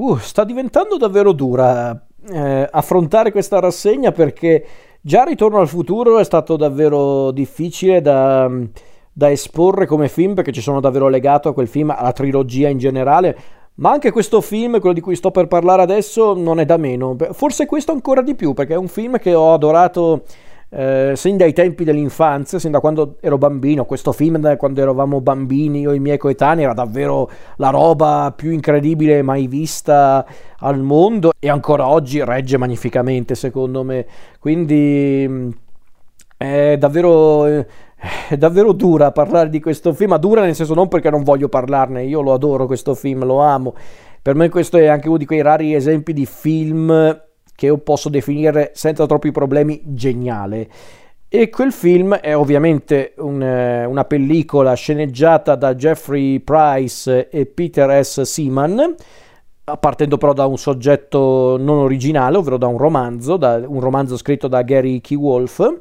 Uh, sta diventando davvero dura eh, affrontare questa rassegna perché già Ritorno al futuro è stato davvero difficile da, da esporre come film perché ci sono davvero legato a quel film, alla trilogia in generale. Ma anche questo film, quello di cui sto per parlare adesso, non è da meno. Forse questo ancora di più, perché è un film che ho adorato eh, sin dai tempi dell'infanzia, sin da quando ero bambino, questo film da quando eravamo bambini e i miei coetanei era davvero la roba più incredibile mai vista al mondo e ancora oggi regge magnificamente secondo me. Quindi mm, è davvero... È davvero dura parlare di questo film, ma dura nel senso non perché non voglio parlarne, io lo adoro questo film, lo amo. Per me questo è anche uno di quei rari esempi di film che io posso definire senza troppi problemi geniale. E quel film è ovviamente un, eh, una pellicola sceneggiata da Jeffrey Price e Peter S. Seaman, partendo però da un soggetto non originale, ovvero da un romanzo, da un romanzo scritto da Gary Key Wolf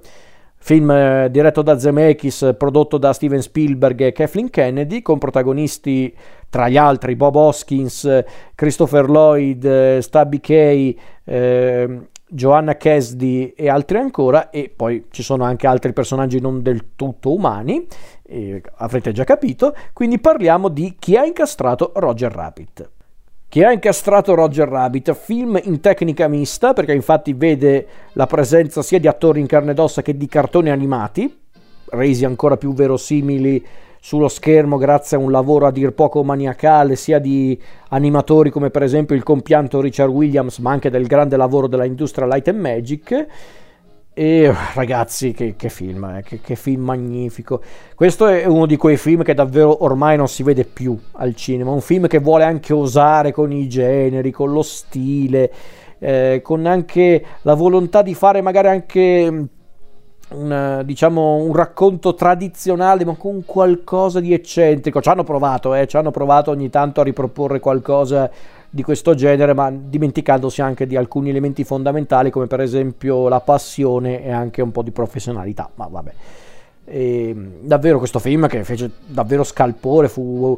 Film eh, diretto da Zemeckis, prodotto da Steven Spielberg e Kathleen Kennedy, con protagonisti tra gli altri Bob Hoskins, Christopher Lloyd, eh, Stabby Kay, eh, Joanna Kesdy e altri ancora, e poi ci sono anche altri personaggi non del tutto umani, eh, avrete già capito, quindi parliamo di chi ha incastrato Roger Rabbit che ha incastrato Roger Rabbit, film in tecnica mista, perché infatti vede la presenza sia di attori in carne ed ossa che di cartoni animati, resi ancora più verosimili sullo schermo grazie a un lavoro a dir poco maniacale sia di animatori come per esempio il compianto Richard Williams, ma anche del grande lavoro della Industrial Light and Magic e ragazzi, che, che film, eh? che, che, film magnifico. Questo è uno di quei film che davvero ormai non si vede più al cinema. Un film che vuole anche osare con i generi, con lo stile, eh, con anche la volontà di fare magari anche un, diciamo, un racconto tradizionale, ma con qualcosa di eccentrico. Ci hanno provato, eh, ci hanno provato ogni tanto a riproporre qualcosa di questo genere, ma dimenticandosi anche di alcuni elementi fondamentali come per esempio la passione e anche un po' di professionalità. Ma vabbè, e, davvero questo film che fece davvero scalpore, fu,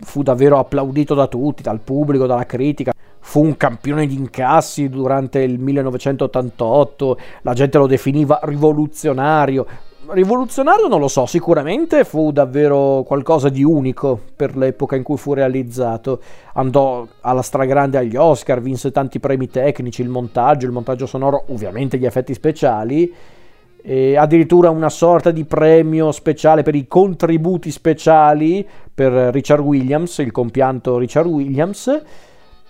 fu davvero applaudito da tutti, dal pubblico, dalla critica. Fu un campione di incassi durante il 1988, la gente lo definiva rivoluzionario, rivoluzionario non lo so, sicuramente fu davvero qualcosa di unico per l'epoca in cui fu realizzato. Andò alla stragrande agli Oscar, vinse tanti premi tecnici, il montaggio, il montaggio sonoro, ovviamente gli effetti speciali, e addirittura una sorta di premio speciale per i contributi speciali per Richard Williams, il compianto Richard Williams.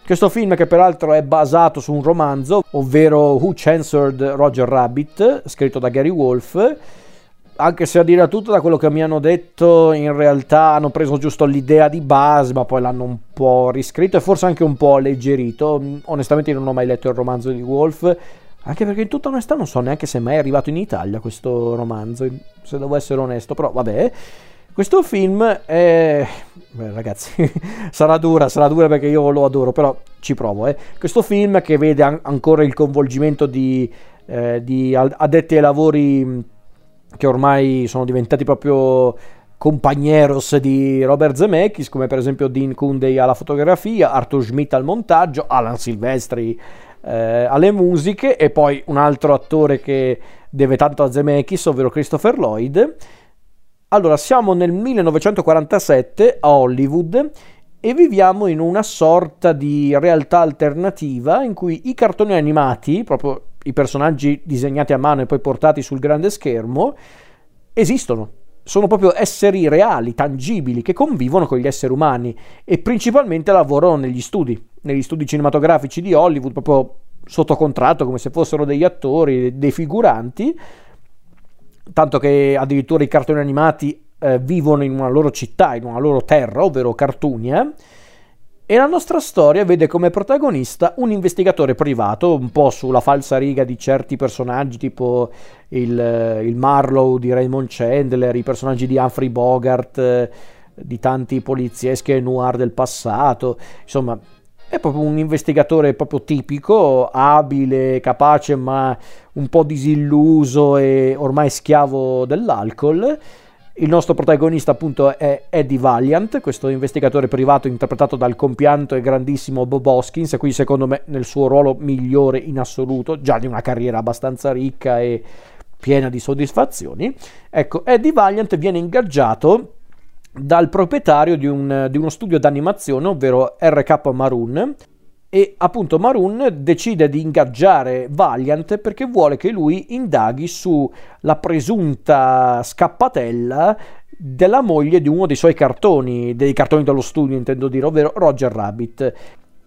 Questo film che peraltro è basato su un romanzo, ovvero Who Censored Roger Rabbit, scritto da Gary Wolfe, anche se a dire tutto da quello che mi hanno detto in realtà hanno preso giusto l'idea di base ma poi l'hanno un po' riscritto e forse anche un po' alleggerito onestamente non ho mai letto il romanzo di Wolf anche perché in tutta onestà non so neanche se è mai arrivato in Italia questo romanzo se devo essere onesto però vabbè questo film è Beh, ragazzi sarà dura sarà dura perché io lo adoro però ci provo eh. questo film che vede an- ancora il coinvolgimento di, eh, di addetti ai lavori che ormai sono diventati proprio compagneros di Robert Zemeckis, come per esempio Dean Kundey alla fotografia, Arthur Schmidt al montaggio, Alan Silvestri eh, alle musiche e poi un altro attore che deve tanto a Zemeckis, ovvero Christopher Lloyd. Allora, siamo nel 1947 a Hollywood e viviamo in una sorta di realtà alternativa in cui i cartoni animati, proprio i personaggi disegnati a mano e poi portati sul grande schermo, esistono. Sono proprio esseri reali, tangibili, che convivono con gli esseri umani e principalmente lavorano negli studi, negli studi cinematografici di Hollywood, proprio sotto contratto, come se fossero degli attori, dei figuranti, tanto che addirittura i cartoni animati eh, vivono in una loro città, in una loro terra, ovvero Cartunia, e la nostra storia vede come protagonista un investigatore privato, un po' sulla falsa riga di certi personaggi, tipo il, il Marlowe di Raymond Chandler, i personaggi di Humphrey Bogart, di tanti polizieschi e noir del passato. Insomma, è proprio un investigatore proprio tipico, abile, capace, ma un po' disilluso e ormai schiavo dell'alcol Il nostro protagonista appunto è Eddie Valiant, questo investigatore privato interpretato dal compianto e grandissimo Bob Hoskins, qui secondo me nel suo ruolo migliore in assoluto, già di una carriera abbastanza ricca e piena di soddisfazioni. Ecco, Eddie Valiant viene ingaggiato dal proprietario di, un, di uno studio d'animazione, ovvero RK Maroon, e appunto Maroon decide di ingaggiare Valiant perché vuole che lui indaghi sulla presunta scappatella della moglie di uno dei suoi cartoni, dei cartoni dello studio intendo dire, ovvero Roger Rabbit.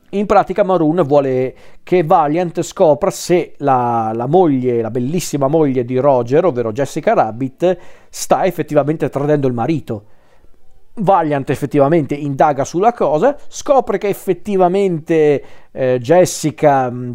In pratica Maroon vuole che Valiant scopra se la, la moglie, la bellissima moglie di Roger, ovvero Jessica Rabbit, sta effettivamente tradendo il marito. Valiant effettivamente indaga sulla cosa, scopre che effettivamente eh, Jessica mm,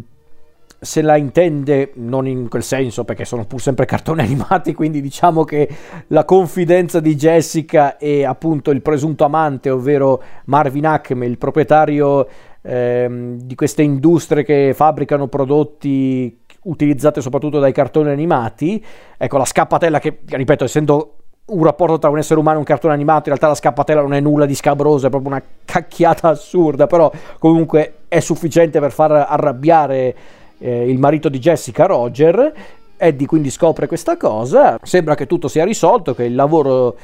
se la intende non in quel senso perché sono pur sempre cartoni animati quindi diciamo che la confidenza di Jessica e appunto il presunto amante ovvero Marvin Acme il proprietario ehm, di queste industrie che fabbricano prodotti utilizzati soprattutto dai cartoni animati ecco la scappatella che ripeto essendo un rapporto tra un essere umano e un cartone animato, in realtà la scappatella non è nulla di scabroso, è proprio una cacchiata assurda, però comunque è sufficiente per far arrabbiare eh, il marito di Jessica, Roger. Eddie quindi scopre questa cosa, sembra che tutto sia risolto, che il lavoro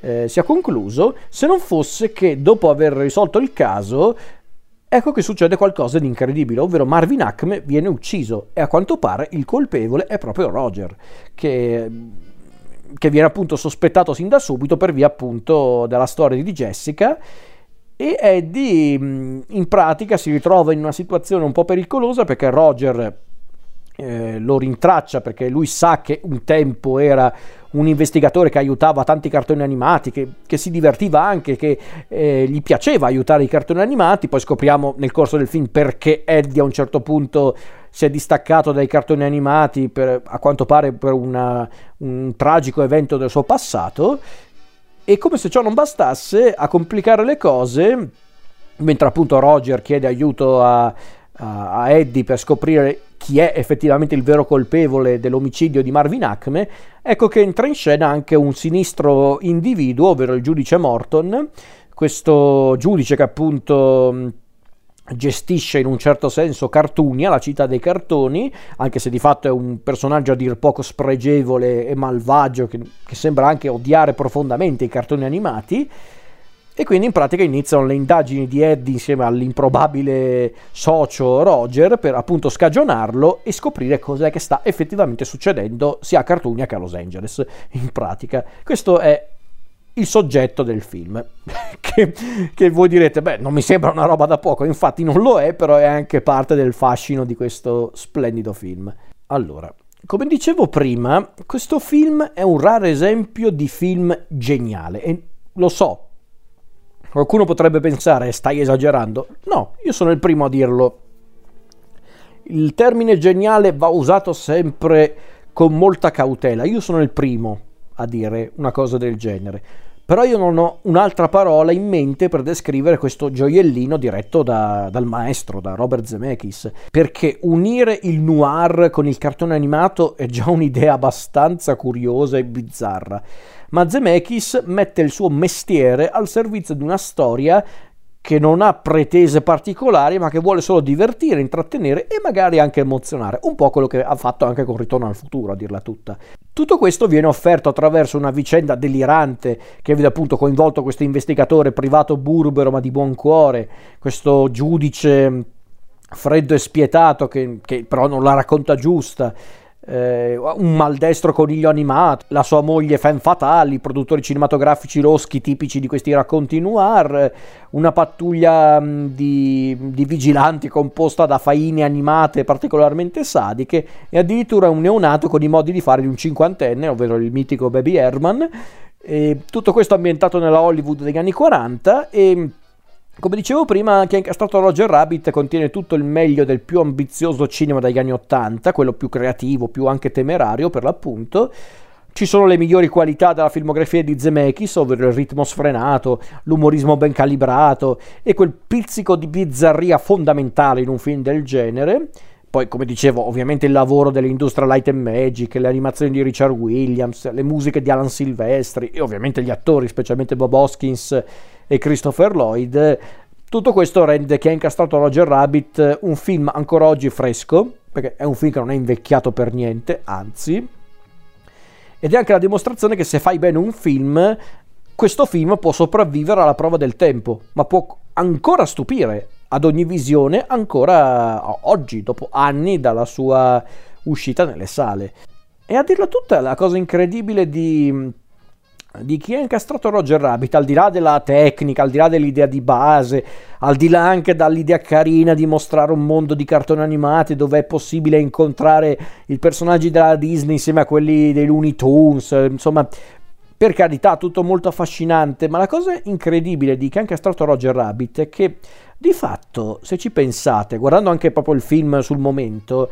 eh, sia concluso, se non fosse che dopo aver risolto il caso Ecco che succede qualcosa di incredibile, ovvero Marvin Acme viene ucciso e a quanto pare il colpevole è proprio Roger, che che viene appunto sospettato sin da subito per via appunto della storia di Jessica e Eddie in pratica si ritrova in una situazione un po' pericolosa perché Roger eh, lo rintraccia perché lui sa che un tempo era un investigatore che aiutava tanti cartoni animati, che, che si divertiva anche, che eh, gli piaceva aiutare i cartoni animati, poi scopriamo nel corso del film perché Eddie a un certo punto si è distaccato dai cartoni animati per, a quanto pare per una, un tragico evento del suo passato. E come se ciò non bastasse a complicare le cose mentre appunto Roger chiede aiuto a, a, Eddie per scoprire chi è effettivamente il vero colpevole dell'omicidio di Marvin Acme, ecco che entra in scena anche un sinistro individuo, ovvero il giudice Morton, questo giudice che appunto gestisce in un certo senso Cartunia, la città dei cartoni, anche se di fatto è un personaggio a dir poco spregevole e malvagio che, che sembra anche odiare profondamente i cartoni animati. E quindi in pratica iniziano le indagini di Eddie insieme all'improbabile socio Roger per appunto scagionarlo e scoprire cos'è che sta effettivamente succedendo sia a Cartunia che a Los Angeles. In pratica, questo è il soggetto del film. che, che, voi direte, beh, non mi sembra una roba da poco, infatti non lo è, però è anche parte del fascino di questo splendido film. Allora, come dicevo prima, questo film è un raro esempio di film geniale e lo so. Qualcuno potrebbe pensare, stai esagerando. No, io sono il primo a dirlo. Il termine geniale va usato sempre con molta cautela. Io sono il primo a dire una cosa del genere. Però io non ho un'altra parola in mente per descrivere questo gioiellino diretto da, dal maestro, da Robert Zemeckis, perché unire il noir con il cartone animato è già un'idea abbastanza curiosa e bizzarra. Ma Zemeckis mette il suo mestiere al servizio di una storia che non ha pretese particolari, ma che vuole solo divertire, intrattenere e magari anche emozionare. Un po' quello che ha fatto anche con Ritorno al futuro, a dirla tutta. Tutto questo viene offerto attraverso una vicenda delirante che vede appunto coinvolto questo investigatore privato burbero ma di buon cuore, questo giudice freddo e spietato che, che però non la racconta giusta eh, un maldestro coniglio animato, la sua moglie Fan i produttori cinematografici loschi tipici di questi racconti noir, una pattuglia mh, di, di, vigilanti composta da faine animate particolarmente sadiche e addirittura un neonato con i modi di fare di un cinquantenne, ovvero il mitico Baby Herman. E tutto questo ambientato nella Hollywood degli anni 40 e come dicevo prima, chi ha incastrato Roger Rabbit contiene tutto il meglio del più ambizioso cinema degli anni Ottanta, quello più creativo, più anche temerario per l'appunto. Ci sono le migliori qualità della filmografia di Zemeckis, ovvero il ritmo sfrenato, l'umorismo ben calibrato e quel pizzico di bizzarria fondamentale in un film del genere. Poi come dicevo ovviamente il lavoro dell'industria Light and Magic, le animazioni di Richard Williams, le musiche di Alan Silvestri e ovviamente gli attori, specialmente Bob Hoskins e Christopher Lloyd, tutto questo rende Chi ha incastrato Roger Rabbit un film ancora oggi fresco, perché è un film che non è invecchiato per niente, anzi, ed è anche la dimostrazione che se fai bene un film, questo film può sopravvivere alla prova del tempo, ma può ancora stupire ad ogni visione ancora oggi, dopo anni dalla sua uscita nelle sale. E a dirla tutta, la cosa incredibile di, di chi ha incastrato Roger Rabbit, al di là della tecnica, al di là dell'idea di base, al di là anche dall'idea carina di mostrare un mondo di cartoni animati dove è possibile incontrare i personaggi della Disney insieme a quelli dei Looney Tunes, insomma, per carità, tutto molto affascinante, ma la cosa incredibile di chi ha incastrato Roger Rabbit è che di fatto, se ci pensate, guardando anche proprio il film sul momento,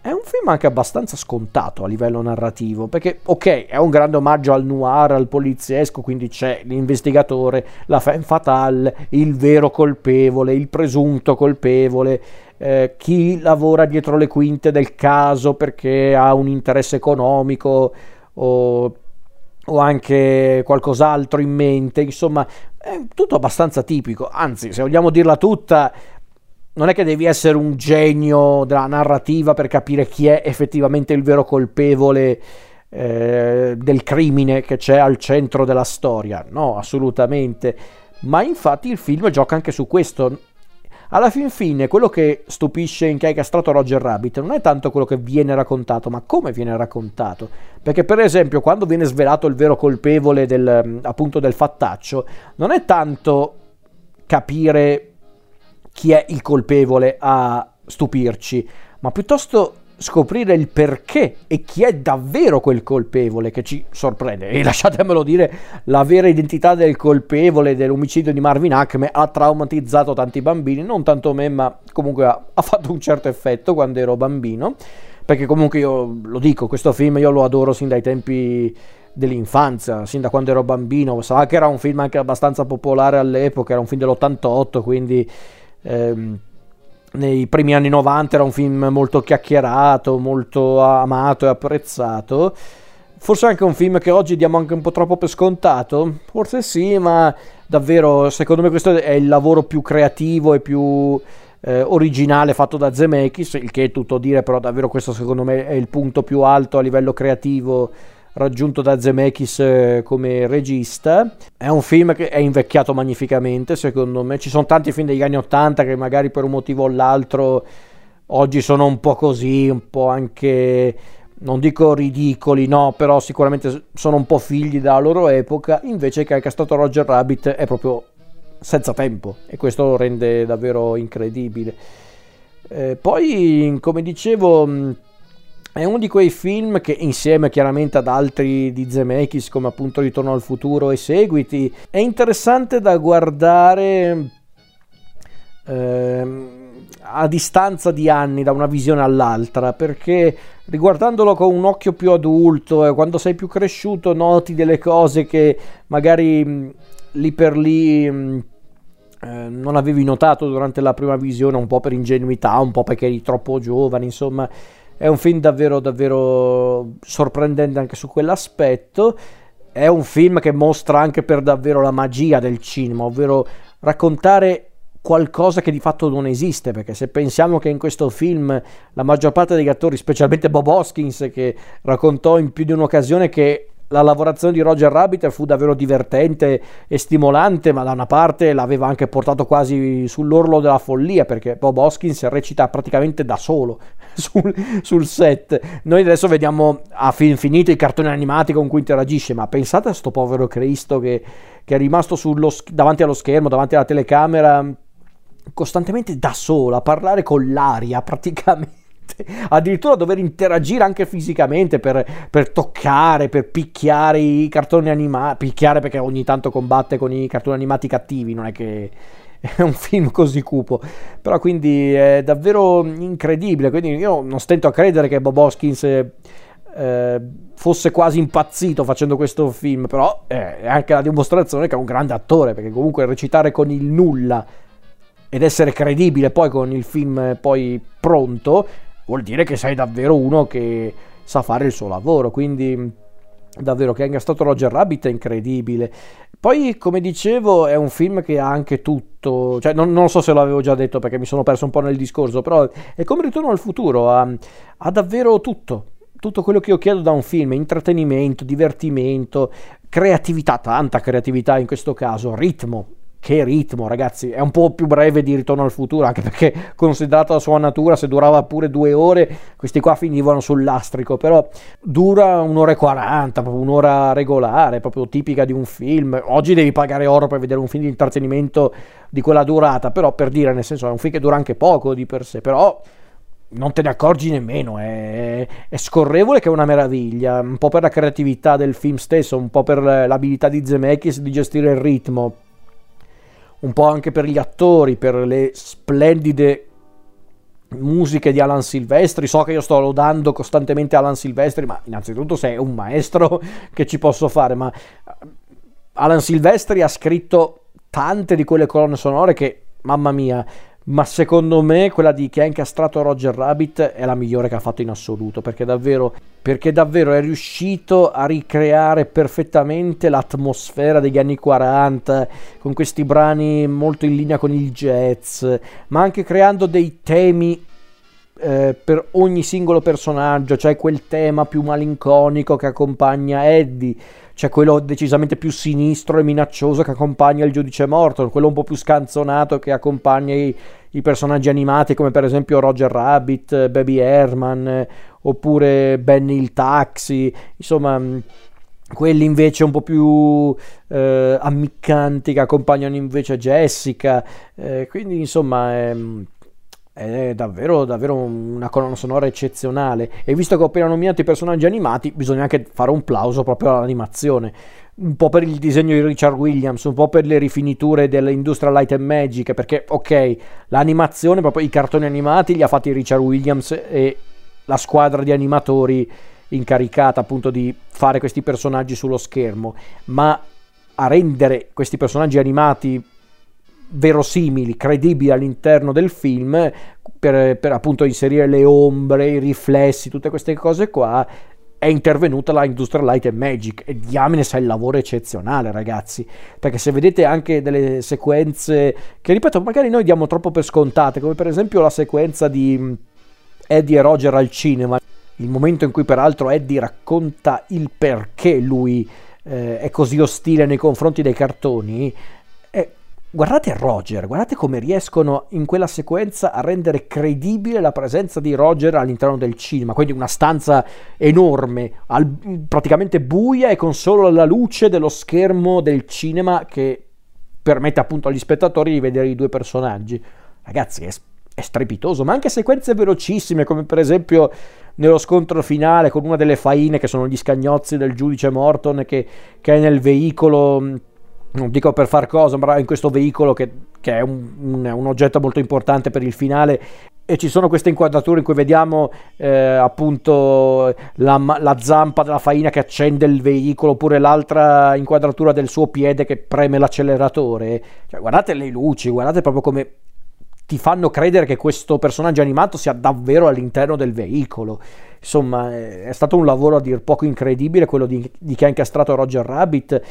è un film anche abbastanza scontato a livello narrativo, perché ok, è un grande omaggio al noir, al poliziesco, quindi c'è l'investigatore, la femme fatale, il vero colpevole, il presunto colpevole, eh, chi lavora dietro le quinte del caso perché ha un interesse economico o o anche qualcos'altro in mente, insomma, è tutto abbastanza tipico, anzi, se vogliamo dirla tutta, non è che devi essere un genio della narrativa per capire chi è effettivamente il vero colpevole eh, del crimine che c'è al centro della storia, no, assolutamente. Ma infatti il film gioca anche su questo, alla fin fine quello che stupisce in che hai castrato Roger Rabbit non è tanto quello che viene raccontato, ma come viene raccontato. Perché per esempio quando viene svelato il vero colpevole del, appunto del fattaccio, non è tanto capire chi è il colpevole a stupirci, ma piuttosto scoprire il perché e chi è davvero quel colpevole che ci sorprende. E lasciatemelo dire, la vera identità del colpevole dell'omicidio di Marvin Acme ha traumatizzato tanti bambini, non tanto me, ma comunque ha, ha fatto un certo effetto quando ero bambino, perché comunque io lo dico, questo film io lo adoro sin dai tempi dell'infanzia, sin da quando ero bambino, sa che era un film anche abbastanza popolare all'epoca, era un film dell'88, quindi... Ehm, nei primi anni 90 era un film molto chiacchierato, molto amato e apprezzato. Forse anche un film che oggi diamo anche un po' troppo per scontato? Forse sì, ma davvero secondo me questo è il lavoro più creativo e più eh, originale fatto da Zemeckis, il che è tutto dire, però davvero questo secondo me è il punto più alto a livello creativo raggiunto da Zemeckis eh, come regista. È un film che è invecchiato magnificamente, secondo me. Ci sono tanti film degli anni Ottanta che magari per un motivo o l'altro oggi sono un po' così, un po' anche non dico ridicoli, no, però sicuramente sono un po' figli della loro epoca, invece che è stato Roger Rabbit è proprio senza tempo e questo lo rende davvero incredibile. Eh, poi, come dicevo, è uno di quei film che insieme chiaramente ad altri di Zemeckis come appunto Ritorno al futuro e seguiti è interessante da guardare ehm, a distanza di anni da una visione all'altra perché riguardandolo con un occhio più adulto e quando sei più cresciuto noti delle cose che magari lì per lì eh, non avevi notato durante la prima visione un po' per ingenuità un po' perché eri troppo giovane insomma è un film davvero, davvero sorprendente anche su quell'aspetto. È un film che mostra anche per davvero la magia del cinema, ovvero raccontare qualcosa che di fatto non esiste, perché se pensiamo che in questo film la maggior parte degli attori, specialmente Bob Hoskins, che raccontò in più di un'occasione che la lavorazione di Roger Rabbit fu davvero divertente e stimolante, ma da una parte l'aveva anche portato quasi sull'orlo della follia, perché Bob Hoskins recita praticamente da solo sul, sul set. Noi adesso vediamo a film finito i cartoni animati con cui interagisce, ma pensate a sto povero Cristo che, che è rimasto sullo, davanti allo schermo, davanti alla telecamera, costantemente da solo, a parlare con l'aria praticamente addirittura dover interagire anche fisicamente per, per, toccare, per picchiare i cartoni animati, picchiare perché ogni tanto combatte con i cartoni animati cattivi, non è che è un film così cupo, però quindi è davvero incredibile, quindi io non stento a credere che Bob Hoskins eh, fosse quasi impazzito facendo questo film, però è anche la dimostrazione che è un grande attore, perché comunque recitare con il nulla ed essere credibile poi con il film poi pronto vuol dire che sei davvero uno che sa fare il suo lavoro, quindi davvero che è stato Roger Rabbit è incredibile. Poi, come dicevo, è un film che ha anche tutto, cioè non, non so se l'avevo già detto perché mi sono perso un po' nel discorso, però è come Ritorno al futuro, ha, ha davvero tutto. Tutto quello che io chiedo da un film, intrattenimento, divertimento, creatività, tanta creatività in questo caso, ritmo, che ritmo, ragazzi, è un po' più breve di Ritorno al futuro, anche perché considerata la sua natura, se durava pure due ore, questi qua finivano sul lastrico, però dura un'ora e quaranta, proprio un'ora regolare, proprio tipica di un film. Oggi devi pagare oro per vedere un film di intrattenimento di quella durata, però per dire, nel senso, è un film che dura anche poco di per sé, però non te ne accorgi nemmeno, è, è, scorrevole che è una meraviglia, un po' per la creatività del film stesso, un po' per l'abilità di Zemeckis di gestire il ritmo un po' anche per gli attori, per le splendide musiche di Alan Silvestri. So che io sto lodando costantemente Alan Silvestri, ma innanzitutto sei un maestro che ci posso fare, ma eh, Alan Silvestri ha scritto tante di quelle colonne sonore che, mamma mia, ma secondo me quella di che ha incastrato Roger Rabbit è la migliore che ha fatto in assoluto perché davvero, perché davvero è riuscito a ricreare perfettamente l'atmosfera degli anni 40 con questi brani molto in linea con il jazz ma anche creando dei temi eh, per ogni singolo personaggio cioè quel tema più malinconico che accompagna Eddie c'è quello decisamente più sinistro e minaccioso che accompagna il giudice Morton, quello un po' più scanzonato che accompagna i, i personaggi animati come per esempio Roger Rabbit, Baby Herman oppure Benny il Taxi, insomma mm, quelli invece un po' più eh, ammiccanti che accompagnano invece Jessica, eh, quindi insomma... Ehm, è davvero, davvero una colonna sonora eccezionale. E visto che ho appena nominato i personaggi animati bisogna anche fare un plauso proprio all'animazione. Un po' per il disegno di Richard Williams, un po' per le rifiniture dell'Industrial Light and Magic, perché ok, l'animazione, proprio i cartoni animati li ha fatti Richard Williams e la squadra di animatori incaricata appunto di fare questi personaggi sullo schermo, ma a rendere questi personaggi animati verosimili, credibili all'interno del film per, per, appunto inserire le ombre, i riflessi, tutte queste cose qua è intervenuta la Industrial Light and Magic. E diamine sa il lavoro eccezionale ragazzi. Perché se vedete anche delle sequenze che ripeto magari noi diamo troppo per scontate come per esempio la sequenza di mm, Eddie e Roger al cinema il momento in cui peraltro Eddie racconta il perché lui eh, è così ostile nei confronti dei cartoni Guardate Roger, guardate come riescono in quella sequenza a rendere credibile la presenza di Roger all'interno del cinema, quindi una stanza enorme, al, praticamente buia e con solo la luce dello schermo del cinema che permette appunto agli spettatori di vedere i due personaggi. Ragazzi, è, è strepitoso, ma anche sequenze velocissime, come per esempio nello scontro finale con una delle faine che sono gli scagnozzi del giudice Morton che, che è nel veicolo non dico per far cosa, ma in questo veicolo che, che è un, un, oggetto molto importante per il finale e ci sono queste inquadrature in cui vediamo eh, appunto la, la, zampa della faina che accende il veicolo oppure l'altra inquadratura del suo piede che preme l'acceleratore. Cioè, guardate le luci, guardate proprio come ti fanno credere che questo personaggio animato sia davvero all'interno del veicolo. Insomma, è stato un lavoro a dir poco incredibile quello di, di chi ha incastrato Roger Rabbit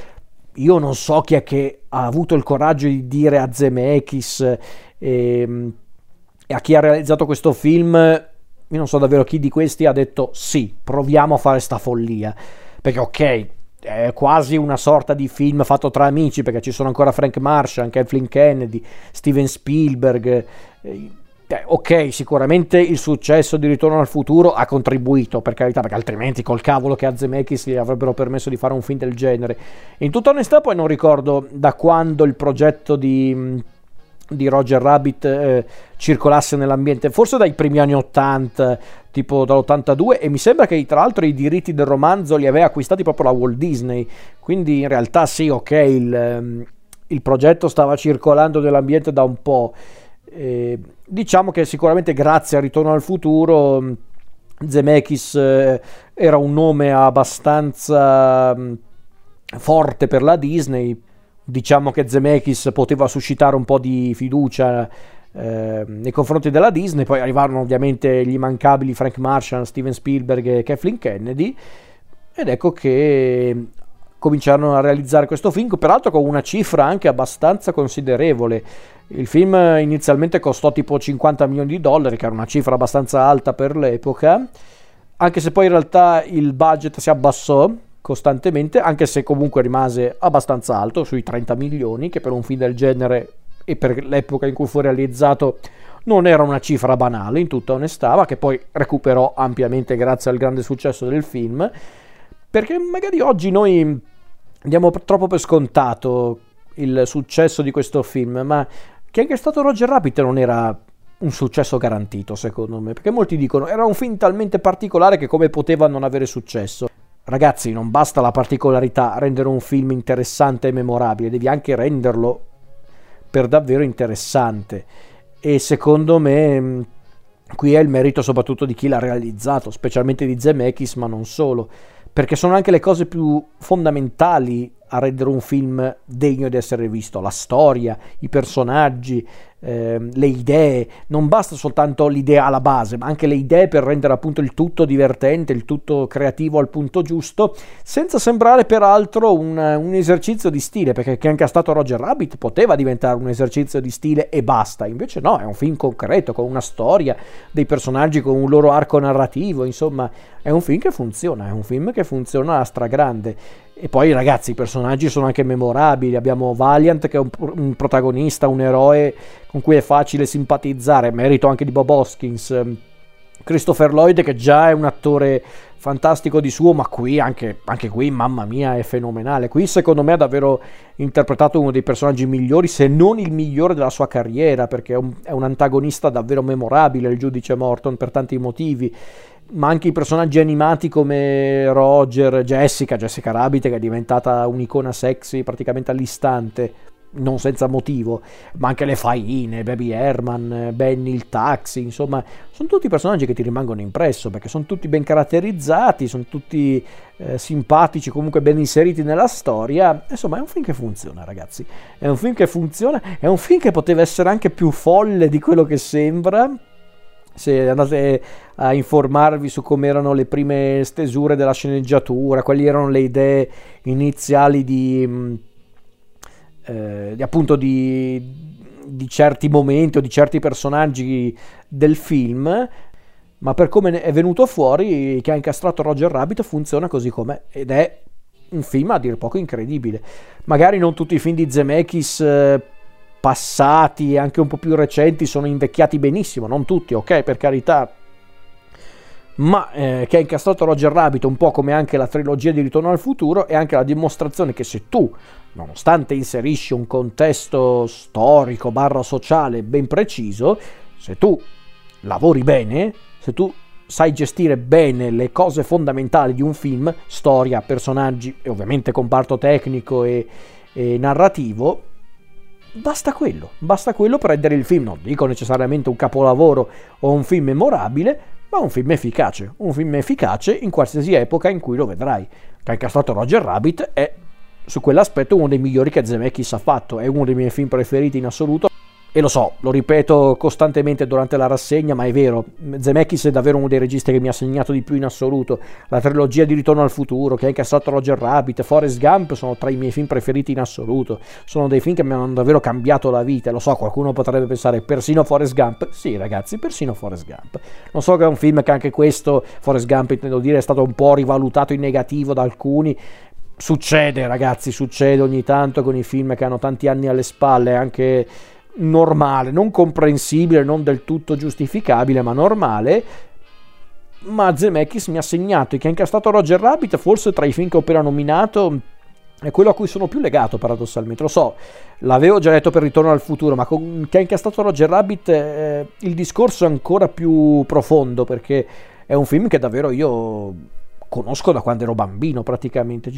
io non so chi è che ha avuto il coraggio di dire a Zemeckis e, ehm, e a chi ha realizzato questo film, io non so davvero chi di questi ha detto sì, proviamo a fare sta follia. Perché ok, è quasi una sorta di film fatto tra amici, perché ci sono ancora Frank Marshall, Kathleen Kennedy, Steven Spielberg. Eh, ok, sicuramente il successo di Ritorno al futuro ha contribuito, per carità, perché altrimenti col cavolo che a Zemeckis gli avrebbero permesso di fare un film del genere. In tutta onestà poi non ricordo da quando il progetto di, di Roger Rabbit eh, circolasse nell'ambiente, forse dai primi anni 80, tipo dall'82, e mi sembra che tra l'altro i diritti del romanzo li aveva acquistati proprio la Walt Disney, quindi in realtà sì, ok, il, il progetto stava circolando nell'ambiente da un po'. Eh, diciamo che sicuramente grazie a Ritorno al futuro mm, Zemeckis eh, era un nome abbastanza mh, mm, forte per la Disney. Diciamo che Zemeckis poteva suscitare un po' di fiducia eh, nei confronti della Disney, poi arrivarono ovviamente gli immancabili Frank Marshall, Steven Spielberg e Kathleen Kennedy ed ecco che cominciarono a realizzare questo film, peraltro con una cifra anche abbastanza considerevole. Il film inizialmente costò tipo 50 milioni di dollari, che era una cifra abbastanza alta per l'epoca, anche se poi in realtà il budget si abbassò costantemente, anche se comunque rimase abbastanza alto, sui 30 milioni, che per un film del genere e per l'epoca in cui fu realizzato non era una cifra banale, in tutta onestà, ma che poi recuperò ampiamente grazie al grande successo del film, perché magari oggi noi diamo troppo per scontato il successo di questo film, ma che anche stato Roger Rabbit non era un successo garantito, secondo me, perché molti dicono era un film talmente particolare che come poteva non avere successo. Ragazzi, non basta la particolarità a rendere un film interessante e memorabile, devi anche renderlo per davvero interessante. E secondo me mm, qui è il merito soprattutto di chi l'ha realizzato, specialmente di Zemeckis, ma non solo, perché sono anche le cose più fondamentali a rendere un film degno di essere visto, la storia, i personaggi, eh, le idee, non basta soltanto l'idea alla base, ma anche le idee per rendere appunto il tutto divertente, il tutto creativo al punto giusto, senza sembrare peraltro un, un esercizio di stile, perché che anche stato Roger Rabbit poteva diventare un esercizio di stile e basta, invece no, è un film concreto, con una storia, dei personaggi con un loro arco narrativo, insomma, è un film che funziona, è un film che funziona a stragrande. E poi ragazzi, i personaggi sono anche memorabili. Abbiamo Valiant che è un, un, protagonista, un eroe con cui è facile simpatizzare, merito anche di Bob Hoskins. Christopher Lloyd che già è un attore fantastico di suo, ma qui anche, anche qui, mamma mia, è fenomenale. Qui secondo me ha davvero interpretato uno dei personaggi migliori, se non il migliore della sua carriera, perché è un, è un antagonista davvero memorabile, il giudice Morton, per tanti motivi ma anche i personaggi animati come Roger, Jessica, Jessica Rabbit che è diventata un'icona sexy praticamente all'istante, non senza motivo, ma anche le faine, Baby Herman, Benny il taxi, insomma, sono tutti personaggi che ti rimangono impresso perché sono tutti ben caratterizzati, sono tutti eh, simpatici, comunque ben inseriti nella storia. Insomma, è un film che funziona, ragazzi. È un film che funziona, è un film che poteva essere anche più folle di quello che sembra, se andate a informarvi su come erano le prime stesure della sceneggiatura, quali erano le idee iniziali di, eh, appunto di, di, certi momenti o di certi personaggi del film, ma per come è venuto fuori che ha incastrato Roger Rabbit funziona così com'è ed è un film a dir poco incredibile. Magari non tutti i film di Zemeckis eh, passati, anche un po' più recenti, sono invecchiati benissimo, non tutti, ok, per carità, ma eh, che ha incastrato Roger Rabbit un po' come anche la trilogia di Ritorno al futuro è anche la dimostrazione che se tu, nonostante inserisci un contesto storico barra sociale ben preciso, se tu lavori bene, se tu sai gestire bene le cose fondamentali di un film, storia, personaggi e ovviamente comparto tecnico e, e narrativo, Basta quello, basta quello per rendere il film, non dico necessariamente un capolavoro o un film memorabile, ma un film efficace, un film efficace in qualsiasi epoca in cui lo vedrai. Che ha incastrato Roger Rabbit è su quell'aspetto uno dei migliori che Zemeckis ha fatto, è uno dei miei film preferiti in assoluto. E lo so, lo ripeto costantemente durante la rassegna, ma è vero, Zemeckis è davvero uno dei registi che mi ha segnato di più in assoluto. La trilogia di Ritorno al futuro, che ha incassato Roger Rabbit, Forrest Gump sono tra i miei film preferiti in assoluto. Sono dei film che mi hanno davvero cambiato la vita. Lo so, qualcuno potrebbe pensare persino Forrest Gump. Sì, ragazzi, persino Forrest Gump. Non so che è un film che anche questo, Forrest Gump, intendo dire, è stato un po' rivalutato in negativo da alcuni. Succede, ragazzi, succede ogni tanto con i film che hanno tanti anni alle spalle, anche normale, non comprensibile, non del tutto giustificabile, ma normale. Ma Zemeckis mi ha segnato che ha incastrato Roger Rabbit, forse tra i film che ho appena nominato, è quello a cui sono più legato paradossalmente. Lo so, l'avevo già detto per Ritorno al futuro, ma con che ha incastrato Roger Rabbit eh, il discorso è ancora più profondo perché è un film che davvero io conosco da quando ero bambino praticamente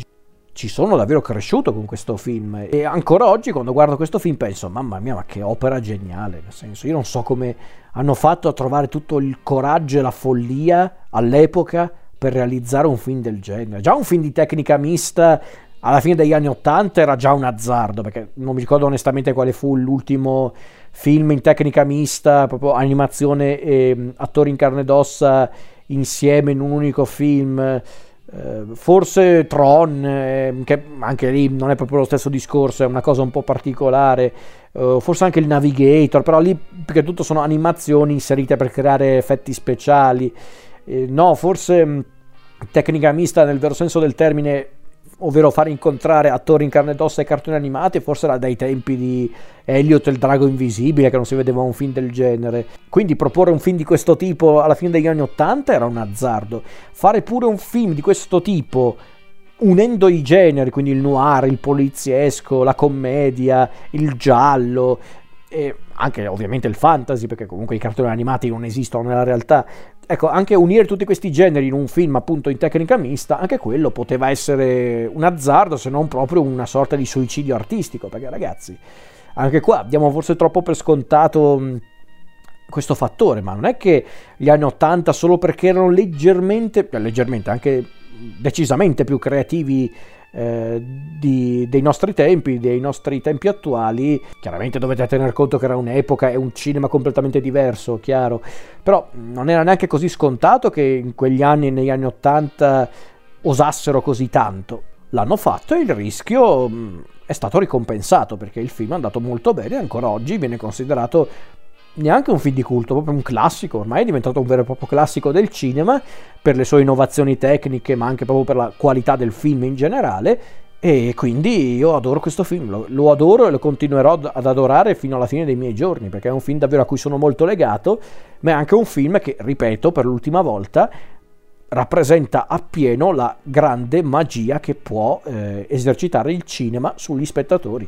ci sono davvero cresciuto con questo film e ancora oggi quando guardo questo film penso mamma mia ma che opera geniale nel senso io non so come hanno fatto a trovare tutto il coraggio e la follia all'epoca per realizzare un film del genere già un film di tecnica mista alla fine degli anni 80 era già un azzardo, perché non mi ricordo onestamente quale fu l'ultimo film in tecnica mista, proprio animazione e mm, attori in carne ed ossa insieme in un unico film. Eh, forse Tron, eh, che anche lì non è proprio lo stesso discorso, è una cosa un po' particolare. Eh, forse anche il Navigator, però lì più che tutto sono animazioni inserite per creare effetti speciali. Eh, no, forse tecnica mista nel vero senso del termine ovvero far incontrare attori in carne ed ossa e cartoni animati, forse era dai tempi di Elliot il drago invisibile che non si vedeva un film del genere. Quindi proporre un film di questo tipo alla fine degli anni Ottanta era un azzardo. Fare pure un film di questo tipo unendo i generi, quindi il noir, il poliziesco, la commedia, il giallo, e anche ovviamente il fantasy, perché comunque i cartoni animati non esistono nella realtà. Ecco, anche unire tutti questi generi in un film appunto in tecnica mista, anche quello poteva essere un azzardo, se non proprio una sorta di suicidio artistico, perché ragazzi, anche qua diamo forse troppo per scontato questo fattore, ma non è che gli anni 80 solo perché erano leggermente, leggermente, anche decisamente più creativi eh, di, dei nostri tempi, dei nostri tempi attuali. Chiaramente dovete tener conto che era un'epoca e un cinema completamente diverso, chiaro, però non era neanche così scontato che in quegli anni, negli anni 80, osassero così tanto. L'hanno fatto e il rischio mm, è stato ricompensato perché il film è andato molto bene e ancora oggi viene considerato neanche un film di culto, proprio un classico, ormai è diventato un vero e proprio classico del cinema per le sue innovazioni tecniche, ma anche proprio per la qualità del film in generale. E quindi io adoro questo film, lo, lo, adoro e lo continuerò ad adorare fino alla fine dei miei giorni, perché è un film davvero a cui sono molto legato, ma è anche un film che, ripeto per l'ultima volta, rappresenta appieno la grande magia che può eh, esercitare il cinema sugli spettatori.